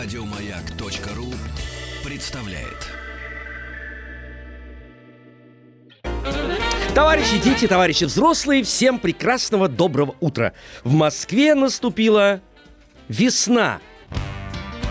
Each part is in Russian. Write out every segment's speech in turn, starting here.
Радиомаяк.ру представляет. Товарищи дети, товарищи взрослые, всем прекрасного доброго утра. В Москве наступила весна.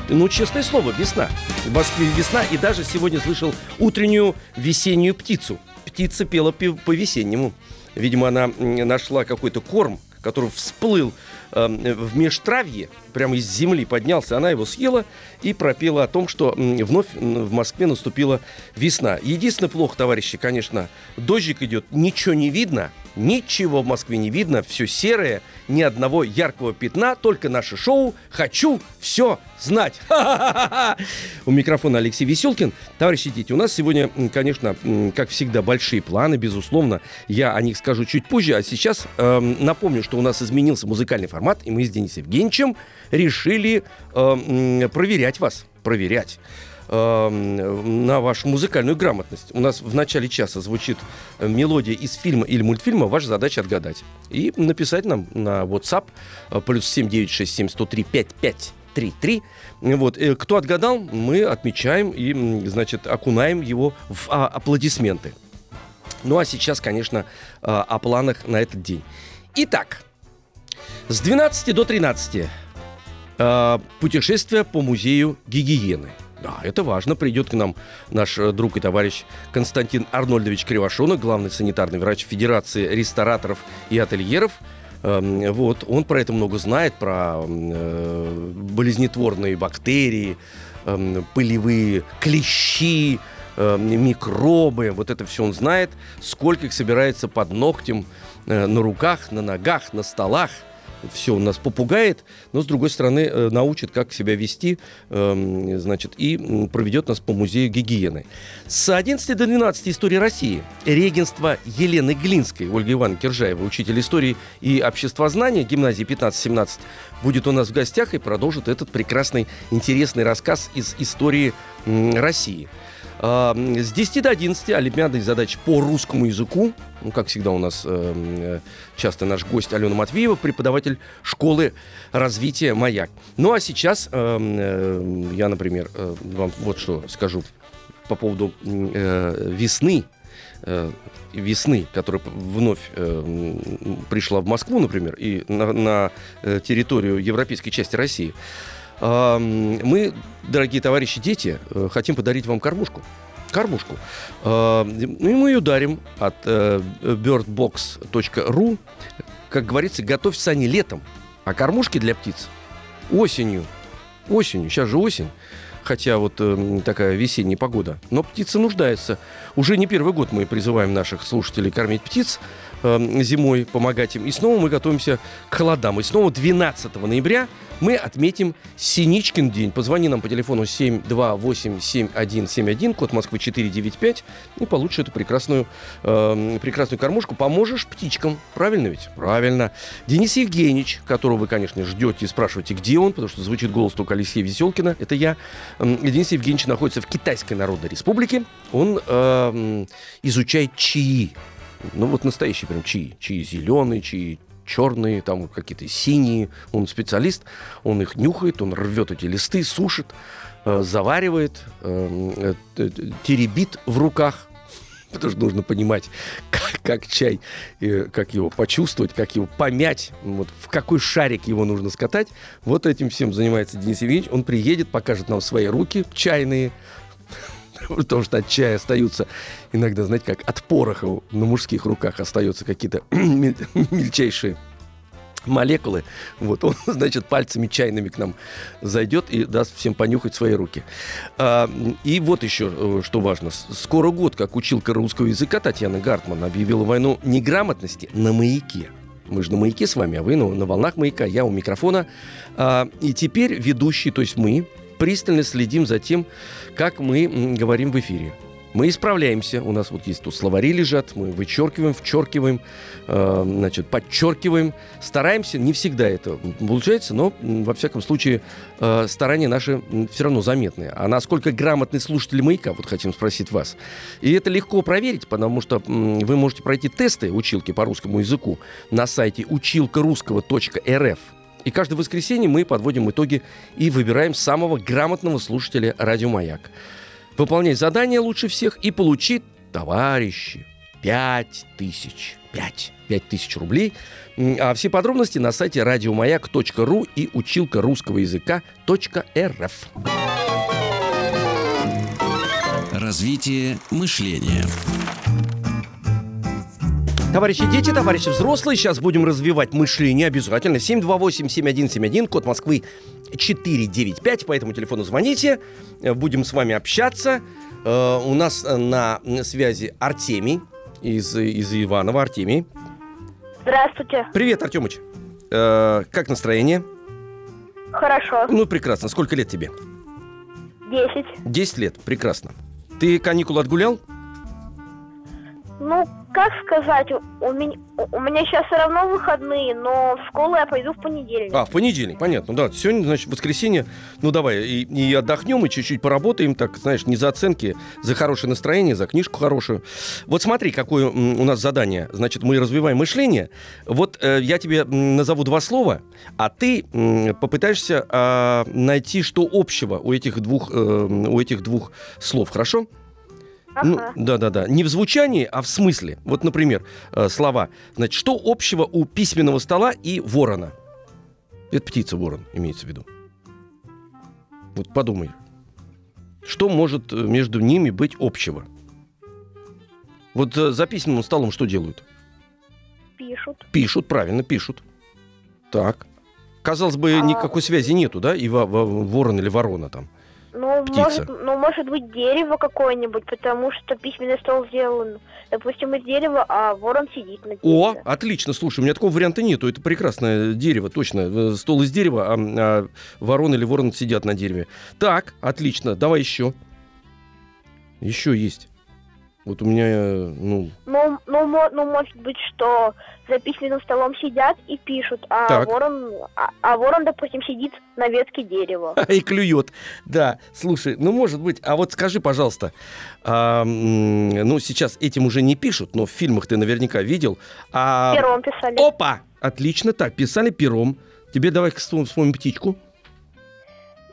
Ну, честное слово, весна. В Москве весна, и даже сегодня слышал утреннюю весеннюю птицу. Птица пела по-весеннему. Видимо, она нашла какой-то корм, который всплыл э, в межтравье, прямо из земли поднялся. Она его съела и пропела о том, что вновь в Москве наступила весна. Единственное плохо, товарищи, конечно, дождик идет, ничего не видно, ничего в Москве не видно, все серое, ни одного яркого пятна, только наше шоу «Хочу все знать». Ха-ха-ха-ха! У микрофона Алексей Веселкин. Товарищи дети, у нас сегодня, конечно, как всегда, большие планы, безусловно. Я о них скажу чуть позже, а сейчас эм, напомню, что у нас изменился музыкальный формат, и мы с Денисом Евгеньевичем решили м, проверять вас, проверять эм, на вашу музыкальную грамотность. У нас в начале часа звучит э, мелодия из фильма или мультфильма. Ваша задача отгадать. И написать нам на WhatsApp э, плюс 7967 103 5533. Вот. э, Кто отгадал, мы отмечаем и, значит, окунаем его в а, аплодисменты. Ну а сейчас, конечно, э, о планах на этот день. Итак, с 12 до 13 э, путешествие по музею гигиены. Да, это важно. Придет к нам наш э, друг и товарищ Константин Арнольдович Кривошонок, главный санитарный врач Федерации рестораторов и ательеров. Эм, Вот, он про это много знает, про э, болезнетворные бактерии, эм, пылевые клещи, эм, микробы. Вот это все он знает. Сколько их собирается под ногтем, э, на руках, на ногах, на столах все у нас попугает, но с другой стороны э, научит, как себя вести, эм, значит, и проведет нас по музею гигиены. С 11 до 12 история России. Регенство Елены Глинской, Ольга Ивановна Киржаева, учитель истории и обществознания гимназии 15-17, будет у нас в гостях и продолжит этот прекрасный, интересный рассказ из истории России. А, м, С 10 до 11 олимпиадные задачи по русскому языку. Ну, как всегда, у нас э, э, часто наш гость Алена Матвеева, преподаватель школы развития «Маяк». Ну, а сейчас э, э, я, например, э, вам вот что скажу по поводу э, весны. э, весны, которая вновь э, пришла в Москву, например, и на, на, э, территорию европейской части России. Мы, дорогие товарищи дети, э, хотим подарить вам кормушку. Кормушку. И мы ее дарим от э, birdbox.ru. Как говорится, готовь сани летом, а кормушки для птиц осенью. Осенью. Сейчас же осень. Хотя вот э, такая весенняя погода. Но птица нуждается. Уже не первый год мы призываем наших слушателей кормить птиц э, зимой, помогать им. И снова мы готовимся к холодам. И снова 12 ноября мы отметим Синичкин день. Позвони нам по телефону 728-7171, код Москвы 495, и получишь эту прекрасную, э, прекрасную кормушку. Поможешь птичкам. Правильно ведь? Правильно. Денис Евгеньевич, которого вы, конечно, ждете и спрашиваете, где он, потому что звучит голос только Алексея Веселкина, это я. Денис Евгеньевич находится в Китайской Народной Республике. Он э, изучает чаи. Ну, вот настоящий прям чаи. Чаи зеленые, чаи черные, там какие-то синие. Он специалист, он их нюхает, он рвет эти листы, сушит, э, заваривает, э, э, э, теребит в руках. Потому что нужно понимать, как, как чай, э, как его почувствовать, как его помять, вот в какой шарик его нужно скатать. Вот этим всем занимается Денис Евгеньевич. Он приедет, покажет нам свои руки чайные, потому что от чая остаются иногда, знаете, как от пороха на мужских руках остаются какие-то мель- мельчайшие молекулы. Вот он, значит, пальцами чайными к нам зайдет и даст всем понюхать свои руки. А, и вот еще, э, что важно. Скоро год, как училка русского языка Татьяна Гартман объявила войну неграмотности на маяке. Мы же на маяке с вами, а вы ну, на волнах маяка, я у микрофона. А, и теперь ведущий, то есть мы, пристально следим за тем, как мы говорим в эфире. Мы исправляемся. У нас вот есть тут словари лежат. Мы вычеркиваем, вчеркиваем, э, значит, подчеркиваем. Стараемся. Не всегда это получается, но, во всяком случае, э, старания наши все равно заметны. А насколько грамотный слушатель «Маяка», вот хотим спросить вас. И это легко проверить, потому что вы можете пройти тесты училки по русскому языку на сайте училкарусского.рф. И каждое воскресенье мы подводим итоги и выбираем самого грамотного слушателя «Радио Маяк». Выполняй задание лучше всех и получи, товарищи, пять тысяч. Пять. Пять тысяч рублей. А все подробности на сайте радиомаяк.ру и училка русского языка .рф. Развитие мышления. Товарищи дети, товарищи взрослые, сейчас будем развивать мышление обязательно. 728-7171, код Москвы 495, по этому телефону звоните. Э, будем с вами общаться. Э, у нас на связи Артемий из, из Иванова. Артемий. Здравствуйте. Привет, Артемыч. Э, как настроение? Хорошо. Ну, прекрасно. Сколько лет тебе? Десять. Десять лет. Прекрасно. Ты каникулы отгулял? Ну, как сказать, у меня, у меня сейчас все равно выходные, но в школу я пойду в понедельник. А, в понедельник, понятно. Да, сегодня, значит, воскресенье. Ну, давай, и, и отдохнем, и чуть-чуть поработаем, так, знаешь, не за оценки, за хорошее настроение, за книжку хорошую. Вот смотри, какое у нас задание. Значит, мы развиваем мышление. Вот э, я тебе назову два слова, а ты э, попытаешься э, найти, что общего у этих двух, э, у этих двух слов, хорошо? Ну, да-да-да. Не в звучании, а в смысле. Вот, например, э, слова. Значит, что общего у письменного стола и ворона? Это птица ворон, имеется в виду. Вот подумай. Что может э, между ними быть общего? Вот э, за письменным столом что делают? Пишут. Пишут, правильно, пишут. Так. Казалось бы, а... никакой связи нету, да, и ворон или ворона там. Ну, птица. может, ну, может быть, дерево какое-нибудь, потому что письменный стол сделан, допустим, из дерева, а ворон сидит на дереве. О, отлично, слушай, у меня такого варианта нету, это прекрасное дерево, точно, э, стол из дерева, а, а ворон или ворон сидят на дереве. Так, отлично, давай еще. Еще есть. Вот у меня, э, ну... Ну, ну, ну, может быть, что за письменным столом сидят и пишут, а так. ворон, а, а ворон, допустим, сидит на ветке дерева. И клюет. Да, слушай, ну, может быть, а вот скажи, пожалуйста, а, ну, сейчас этим уже не пишут, но в фильмах ты наверняка видел. А... Пером писали. Опа! Отлично, так, писали пером. Тебе давай вспомним птичку.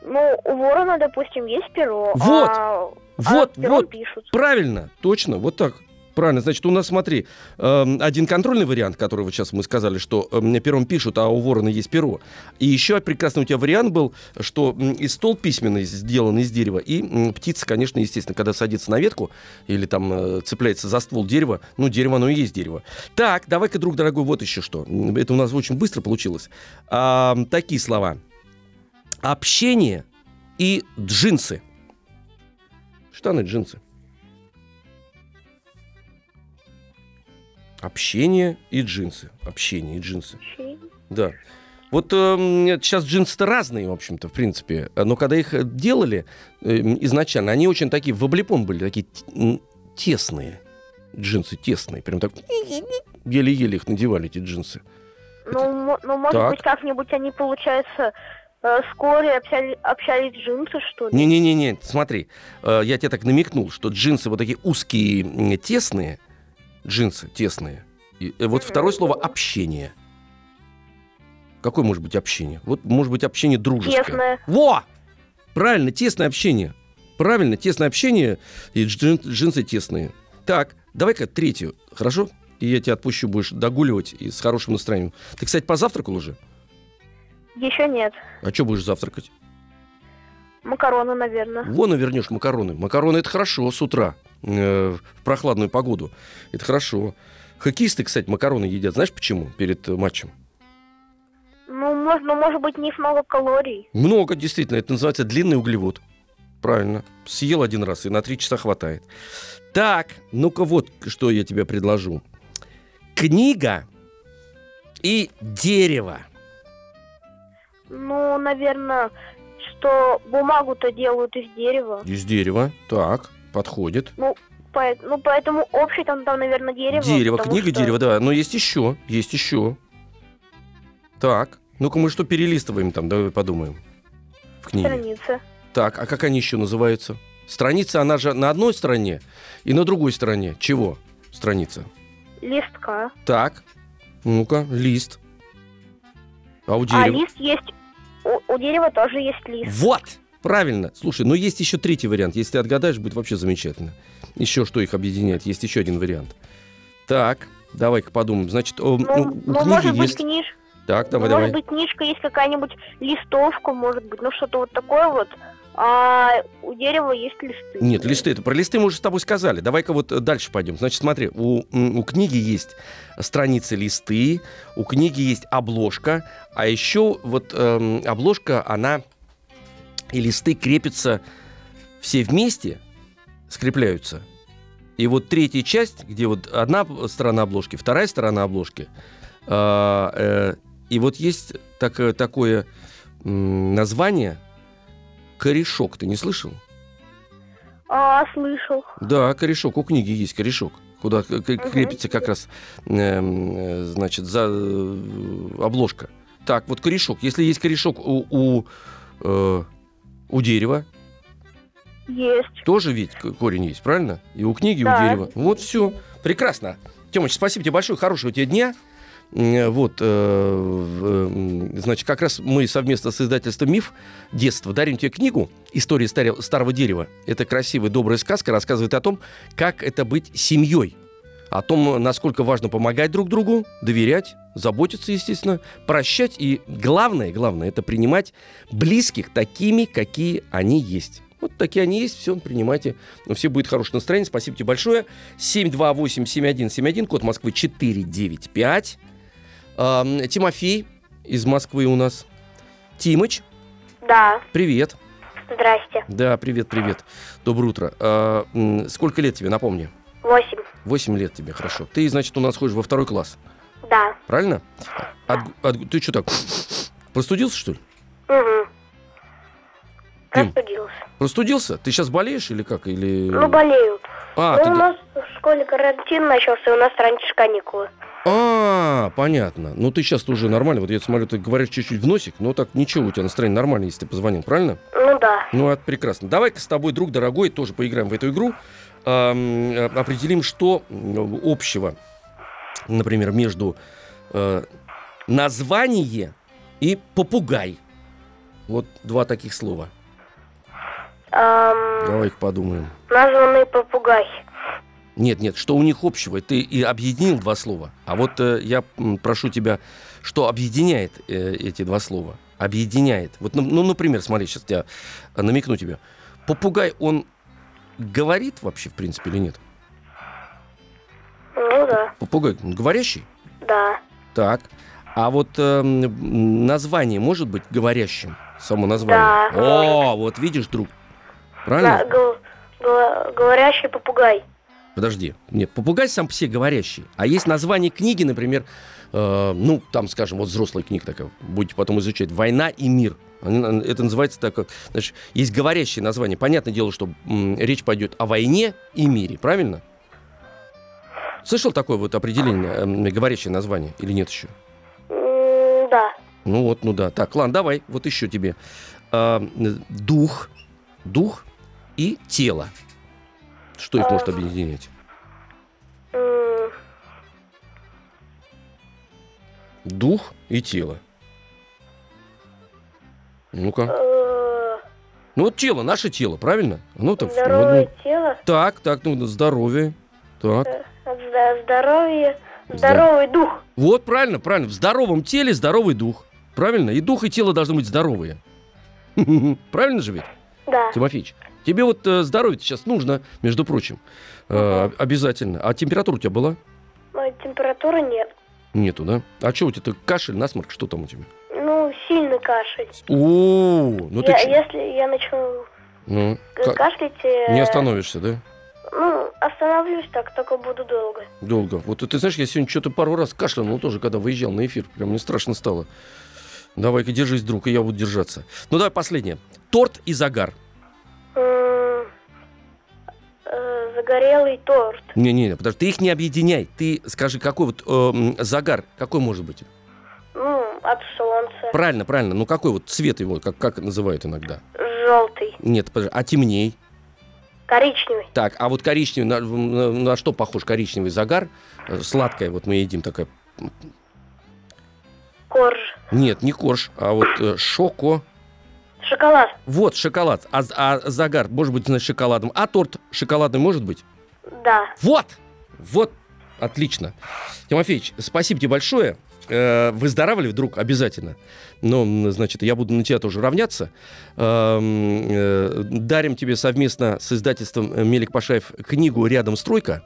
Ну, у ворона, допустим, есть перо. Вот! А вот, а вот, пишут. правильно, точно, вот так. Правильно, значит, у нас, смотри, э, один контрольный вариант, который вот сейчас мы сказали, что э, пером пишут, а у ворона есть перо. И еще прекрасный у тебя вариант был, что и стол письменный сделан из дерева, и птица, конечно, естественно, когда садится на ветку или там э, цепляется за ствол дерева, ну, дерево, оно и есть дерево. Так, давай-ка, друг дорогой, вот еще что. Это у нас очень быстро получилось. А, такие слова. Общение и джинсы. Штаны, джинсы. Общение и джинсы. Общение и джинсы. Да. Вот э, сейчас джинсы-то разные, в общем-то, в принципе. Но когда их делали э, изначально, они очень такие в облепон были, такие тесные. Джинсы тесные. Прям так еле-еле их надевали, эти джинсы. Ну, ну может так. быть, как-нибудь они, получается, вскоре общались, общались джинсы, что ли? Не-не-не, смотри, э, я тебе так намекнул, что джинсы вот такие узкие, тесные, джинсы тесные. И, э, вот второе слово общение. Какое может быть общение? Вот может быть общение дружеское. Тесное. Во! Правильно, тесное общение. Правильно, тесное общение и джин, джинсы тесные. Так, давай-ка третью, хорошо? И я тебя отпущу, будешь догуливать и с хорошим настроением. Ты, кстати, позавтракал уже? Еще нет. А что будешь завтракать? Макароны, наверное. Вон навернешь макароны. Макароны это хорошо с утра, э, в прохладную погоду. Это хорошо. Хоккеисты, кстати, макароны едят. Знаешь почему? Перед матчем. Ну, может, ну, может быть, не много калорий. Много, действительно. Это называется длинный углевод. Правильно. Съел один раз, и на три часа хватает. Так, ну-ка вот, что я тебе предложу. Книга и дерево. Ну, наверное, что бумагу-то делают из дерева. Из дерева, так, подходит. Ну, по, ну поэтому общий там, там, наверное, дерево. Дерево, книга что... дерева, да. Но есть еще, есть еще. Так, ну-ка мы что перелистываем там, давай подумаем. В книге. Страница. Так, а как они еще называются? Страница, она же на одной стороне и на другой стороне. Чего страница? Листка. Так, ну-ка, лист. А у А дерева? лист есть... У, у дерева тоже есть лист. Вот! Правильно. Слушай, но есть еще третий вариант. Если ты отгадаешь, будет вообще замечательно. Еще что их объединяет? Есть еще один вариант. Так, давай-ка подумаем. Значит, Ну, у, у ну, книги может быть, есть... книж... Так, давай, ну, давай. может быть, книжка есть какая-нибудь листовка, может быть, ну что-то вот такое вот. А у дерева есть листы. Нет, листы, это про листы мы уже с тобой сказали. Давай-ка вот э, дальше пойдем. Значит, смотри, у, у книги есть страницы листы, у книги есть обложка, а еще вот эм, обложка, она и листы крепятся все вместе, скрепляются. И вот третья часть, где вот одна сторона обложки, вторая сторона обложки, а, э, и вот есть так- э, такое название корешок. Ты не слышал? А, слышал. Да, корешок. У книги есть корешок. Куда крепится как раз, эм, э, значит, за э, обложка. Так, вот корешок. Если есть корешок у, у, э, у дерева, Есть. тоже ведь корень есть, правильно? И у книги, и у дерева. Вот все. Прекрасно. Тёмыч, спасибо тебе большое. Хорошего тебе дня. М, Вот, э, м, значит, как раз мы совместно с издательством «Миф» детство дарим тебе книгу «История старого дерева». Это красивая, добрая сказка, рассказывает о том, как это быть семьей. О том, насколько важно помогать друг другу, доверять, заботиться, естественно, прощать. И главное, главное, это принимать близких такими, какие они есть. Вот такие они есть, все, принимайте. Ну, все будет хорошее настроение. Спасибо тебе большое. 728-7171, код Москвы 495. Тимофей из Москвы у нас. Тимыч, Да. привет. Здрасте. Да, привет, привет. Доброе утро. А, сколько лет тебе, напомни? Восемь. 8 лет тебе, хорошо. Ты, значит, у нас ходишь во второй класс, Да. правильно? От- от- ты что так, простудился, что ли? Угу. Простудился. Простудился? Ты сейчас болеешь или как? Или... Ну, болеют. а, ну, ты... у нас в школе карантин начался, и у нас раньше каникулы. А, понятно. Ну, ты сейчас уже нормально. Вот я смотрю, ты говоришь чуть-чуть в носик, но так ничего, у тебя настроение нормально, если ты позвонил, правильно? Ну да. Ну, это прекрасно. Давай-ка с тобой, друг дорогой, тоже поиграем в эту игру. Э, определим, что общего, например, между э, название и попугай. Вот два таких слова. Ам, Давай-ка подумаем. названный попугай. Нет, нет, что у них общего? Ты и объединил два слова. А вот э, я прошу тебя, что объединяет э, эти два слова? Объединяет. Вот, ну, ну, например, смотри, сейчас я э, намекну тебе. Попугай, он говорит вообще, в принципе, или нет? Ну да. Попугай он говорящий? Да. Так. А вот м, название может быть говорящим? Само название? Да, О, вот видишь, друг. Правильно? Да, гов- го- говорящий попугай. Подожди. Нет, попугай сам по себе говорящий. А есть название книги, например, э, ну, там, скажем, вот взрослая книга такая, будете потом изучать, «Война и мир». Они- Это называется так, как, значит, есть говорящее название. Понятное дело, что м, речь пойдет о войне и мире, правильно? Слышал такое вот определение, эм, говорящее название или нет еще? Да. Ну вот, ну да. Так, ладно, давай, вот еще тебе. М, дух, дух и тело. Что их может объединять? Дух и тело. Ну-ка. Ну вот тело, наше тело, правильно? Ну так. Здоровое ну, тело, так, так, ну здоровье. Так. здоровье, Здор- здоровый дух. Вот правильно, правильно. В здоровом теле здоровый дух. Правильно? И дух, и тело должны быть здоровые. Правильно же ведь? Да. Тимофеич, тебе вот э, здоровье сейчас нужно, между прочим, Э, обязательно. А температура у тебя была? Но температуры нет. Нету, да? А что у тебя? Ты кашель, насморк, что там у тебя? Ну, сильный кашель. О, ну ты Я- чё? если я начну Ну, ка- ка- кашлять, э, не остановишься, да? ну, остановлюсь так, только буду долго. Долго. Вот ты знаешь, я сегодня что-то пару раз кашлянул тоже, когда выезжал на эфир. Прям мне страшно стало. Давай-ка держись, друг, и я буду держаться. Ну давай последнее. Торт и загар. Загорелый торт. Не-не, подожди, ты их не объединяй. Ты скажи, какой вот э, загар, какой может быть? Ну, от солнца. Правильно, правильно. Ну какой вот цвет его, как, как называют иногда? Желтый. Нет, подожди, а темней? Коричневый. Так, а вот коричневый, на, на- на что похож коричневый загар? Э, Сладкое, вот мы едим такая. Корж. Нет, не корж, а вот э, шоко. Шоколад. Вот, шоколад. А, а загар может быть значит, шоколадом. А торт шоколадный может быть? Да. Вот! Вот, отлично. Тимофеич, спасибо тебе большое. Э, выздоравливай вдруг обязательно. Но, значит, я буду на тебя тоже равняться. Эм, э, дарим тебе совместно с издательством Мелик Пашаев книгу «Рядом стройка».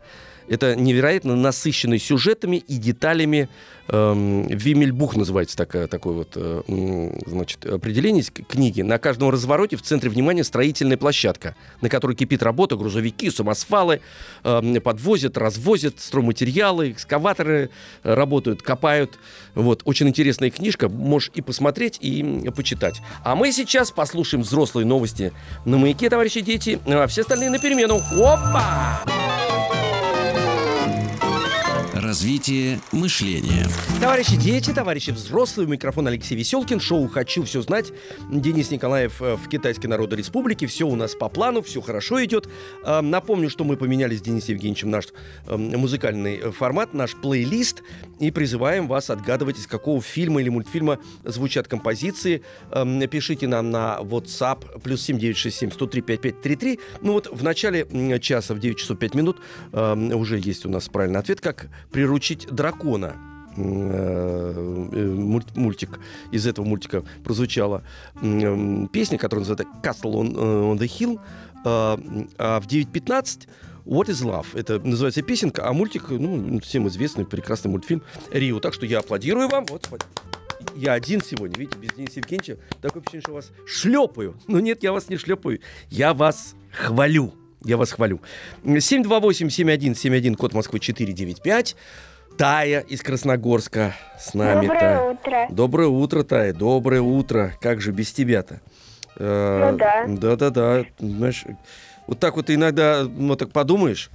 Это невероятно насыщенный сюжетами и деталями. Эм, Вимельбух называется такое, такое вот э, значит, определение книги. На каждом развороте в центре внимания строительная площадка, на которой кипит работа, грузовики, самосвалы э, подвозят, развозят стройматериалы, экскаваторы работают, копают. Вот, очень интересная книжка, можешь и посмотреть, и почитать. А мы сейчас послушаем взрослые новости на маяке, товарищи дети, а все остальные на перемену. Опа! Развитие мышления. Товарищи дети, товарищи взрослые, у микрофона Алексей Веселкин, шоу «Хочу все знать». Денис Николаев э, в Китайской Народной Республике. Все у нас по плану, все хорошо идет. Э, напомню, что мы поменяли с Денисом Евгеньевичем наш э, музыкальный формат, наш плейлист. И призываем вас отгадывать, из какого фильма или мультфильма звучат композиции. Пишите нам на WhatsApp плюс 7967 103 5533. Ну вот в начале часа в 9 часов 5 минут уже есть у нас правильный ответ, как приручить дракона э, э, мультик из этого мультика прозвучала песня, которая называется Castle on, on the Hill, а в 9.15 What is Love? Это называется песенка, а мультик, ну, всем известный, прекрасный мультфильм Рио. Так что я аплодирую вам. Вот, я один сегодня, видите, без Дениса Евгеньевича. Такое впечатление, что вас шлепаю. Но нет, я вас не шлепаю. Я вас хвалю. Я вас хвалю. 728-7171, код Москвы 495. Тая из Красногорска с нами. Доброе Тая. утро. Доброе утро, Тая. Доброе утро. Как же без тебя-то? Э, ну да. Да-да-да. Знаешь, вот так вот ты иногда, ну так подумаешь,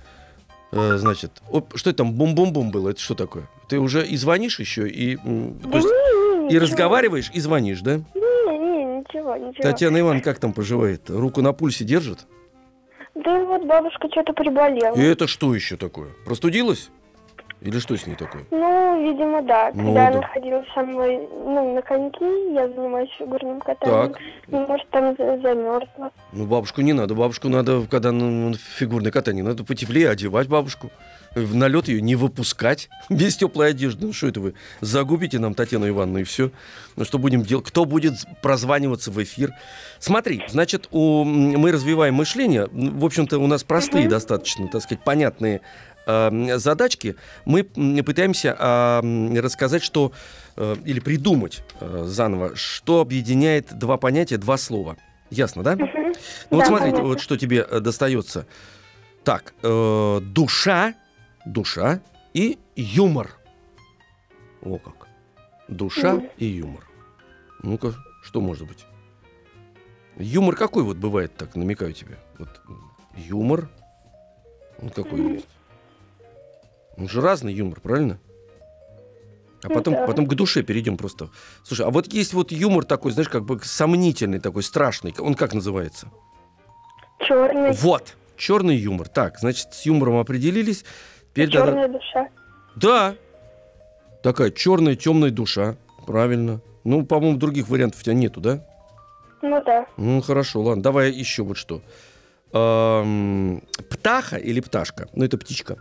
э, значит, оп, что это там, бум-бум-бум было? Это что такое? Ты уже и звонишь еще, и, Да есть, не, не, и разговариваешь, и звонишь, да? Не, не, ничего, ничего. Татьяна Ивановна как там поживает? Руку на пульсе держит? Да вот бабушка что-то приболела. И это что еще такое? Простудилась? Или что с ней такое? Ну, видимо, да. Ну, Когда да. она ходила со мной ну, на коньки, я занимаюсь фигурным катанием. Так. Ну, может, там за- замерзла. Ну, бабушку не надо. Бабушку надо, когда ну, фигурное катание, надо потеплее одевать бабушку. В налет ее не выпускать без теплой одежды. Ну, что это вы? Загубите нам Татьяну Ивановну и все. Ну, что будем делать? Кто будет прозваниваться в эфир? Смотри, значит, у, мы развиваем мышление. В общем-то, у нас простые достаточно, так сказать, понятные э, задачки. Мы пытаемся э, рассказать, что э, или придумать э, заново, что объединяет два понятия, два слова. Ясно, да? Ну вот Да, смотрите, понятно. вот что тебе э, достается. Так, э, душа, душа и юмор. О как. Душа и юмор. Ну-ка, что может быть? Юмор какой вот бывает, так намекаю тебе? Вот юмор. Он какой есть? Он же разный юмор, правильно? А Ну потом, да. потом к душе перейдем просто. Слушай, а вот есть вот юмор такой, знаешь, как бы сомнительный такой, страшный. Он как называется? Черный. Вот, черный юмор. Так, значит, с юмором определились. Надо- Черная душа. Да. Такая черная, темная душа. Правильно. Ну, по-моему, других вариантов у тебя нету, да? Ну да. Ну, хорошо, ладно. Давай еще вот что. Эм, птаха или пташка? Ну, это птичка.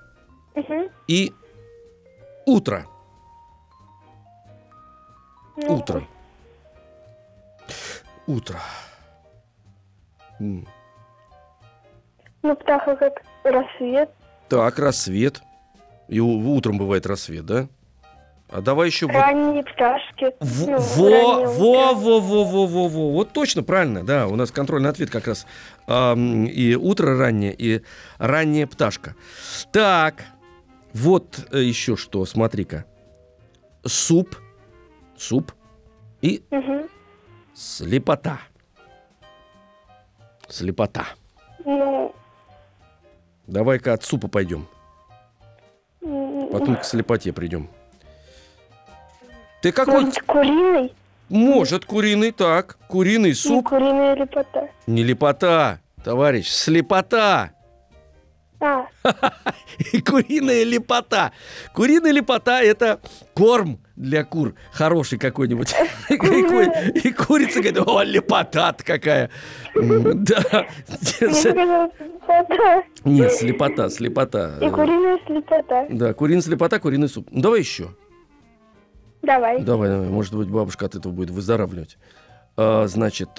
Мгм. И утро. Ну, Утро. Утро. Ну, птаха как рассвет. Так, рассвет. И утром бывает рассвет, да? А давай еще Ранние пташки. В- Ну, во, во, во, во, во, во, во. Вот точно, правильно, да. У нас контрольный ответ как раз ам, и утро раннее, и ранняя пташка. Так, вот э, еще что, смотри-ка. Суп, суп и Мгм. слепота. Слепота. Ну, Давай-ка от супа пойдем, м, потом к слепоте придем. Ты какой? может, куриный? Может, куриный, так. Куриный Не суп. куриная лепота. Не лепота, товарищ, слепота. А, И куриная лепота. Куриная лепота – это корм для кур хороший какой-нибудь. И ку- И курица говорит, о, лепота какая. Да. Нет, слепота, слепота. И куриная слепота. Да, куриная слепота, куриный суп. Ну, давай еще. Давай. Давай, давай. Может быть, бабушка от этого будет выздоравливать. А, значит,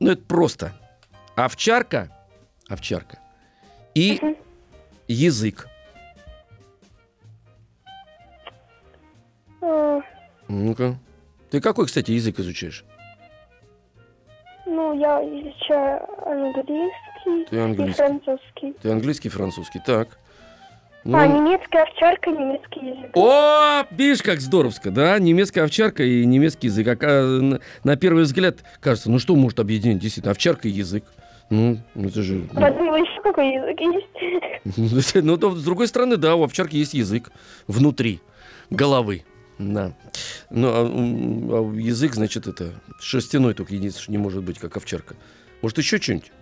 ну это просто. Овчарка, овчарка и Мгм. Язык. А, Ну-ка. Ты какой, кстати, язык изучаешь? Ну, я изучаю английский Ты и английский. французский. Ты английский, французский. Так. Ну, А, немецкая овчарка, немецкий язык. О, видишь, как здоровско, да? Немецкая овчарка и немецкий язык. А, на, на первый взгляд кажется, ну что может объединить действительно овчарка и язык? Ну, это же... ну, Подумала, еще какой язык есть. Ну, то, с другой стороны, да, у овчарки есть язык внутри головы. Да. Ну, а, а язык, значит, это шерстяной только единственное, не может быть, как овчарка. Может, еще что-нибудь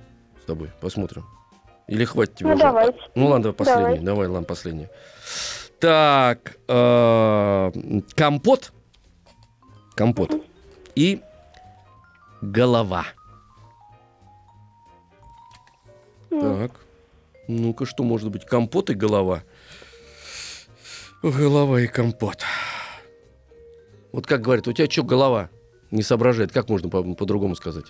с тобой посмотрим? Или хватит тебе Ну, уже? давайте. Ну, ладно, последний. Давай. Давай, ладно, последний. Так, э, компот. Компот. И голова. Так. Ну-ка, что может быть? Компот и голова. Голова и компот. Вот как говорят, у тебя что, голова не соображает? Как можно по- по-другому сказать?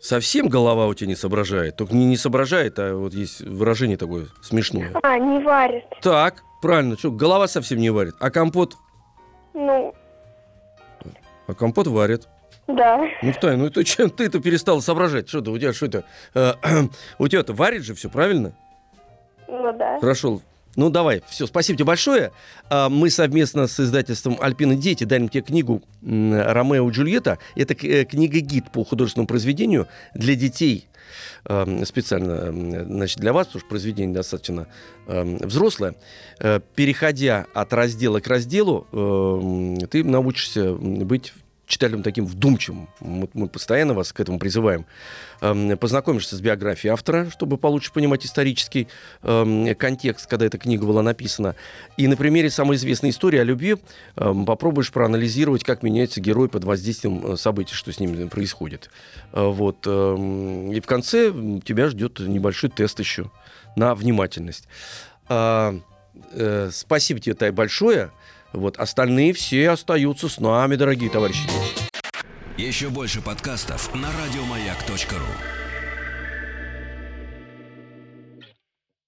Совсем голова у тебя не соображает. Только не, не соображает, а вот есть выражение такое смешное. А, не варит. Так, правильно. Что, голова совсем не варит. А компот? Ну, А компот варит. Да. Ну, Тань, ну это чем ты-то перестал соображать? Что-то у тебя, что это? Э, у тебя-то варит же все, правильно? Ну, да. Хорошо. Ну, давай, все, спасибо тебе большое. А, Мы совместно с издательством «Альпины дети» дарим тебе книгу «Ромео и Джульетта». Это э, книга-гид по художественному произведению для детей. Эм, Специально значит, для вас, потому что произведение достаточно эм, взрослое. Э, Переходя от раздела к разделу, ты научишься быть читателем таким вдумчивым. Мы, мы постоянно вас к этому призываем. Эм, Познакомишься с биографией автора, чтобы получше понимать исторический эм, контекст, когда эта книга была написана. И на примере самой известной истории о любви эм, попробуешь проанализировать, как меняется герой под воздействием э, событий, что с ним происходит. Э, Вот. эм, И в конце тебя ждет небольшой тест еще на внимательность. А, э, Спасибо тебе, Тай, большое. Вот остальные все остаются с нами, дорогие товарищи. Еще больше подкастов на радиомаяк.ру.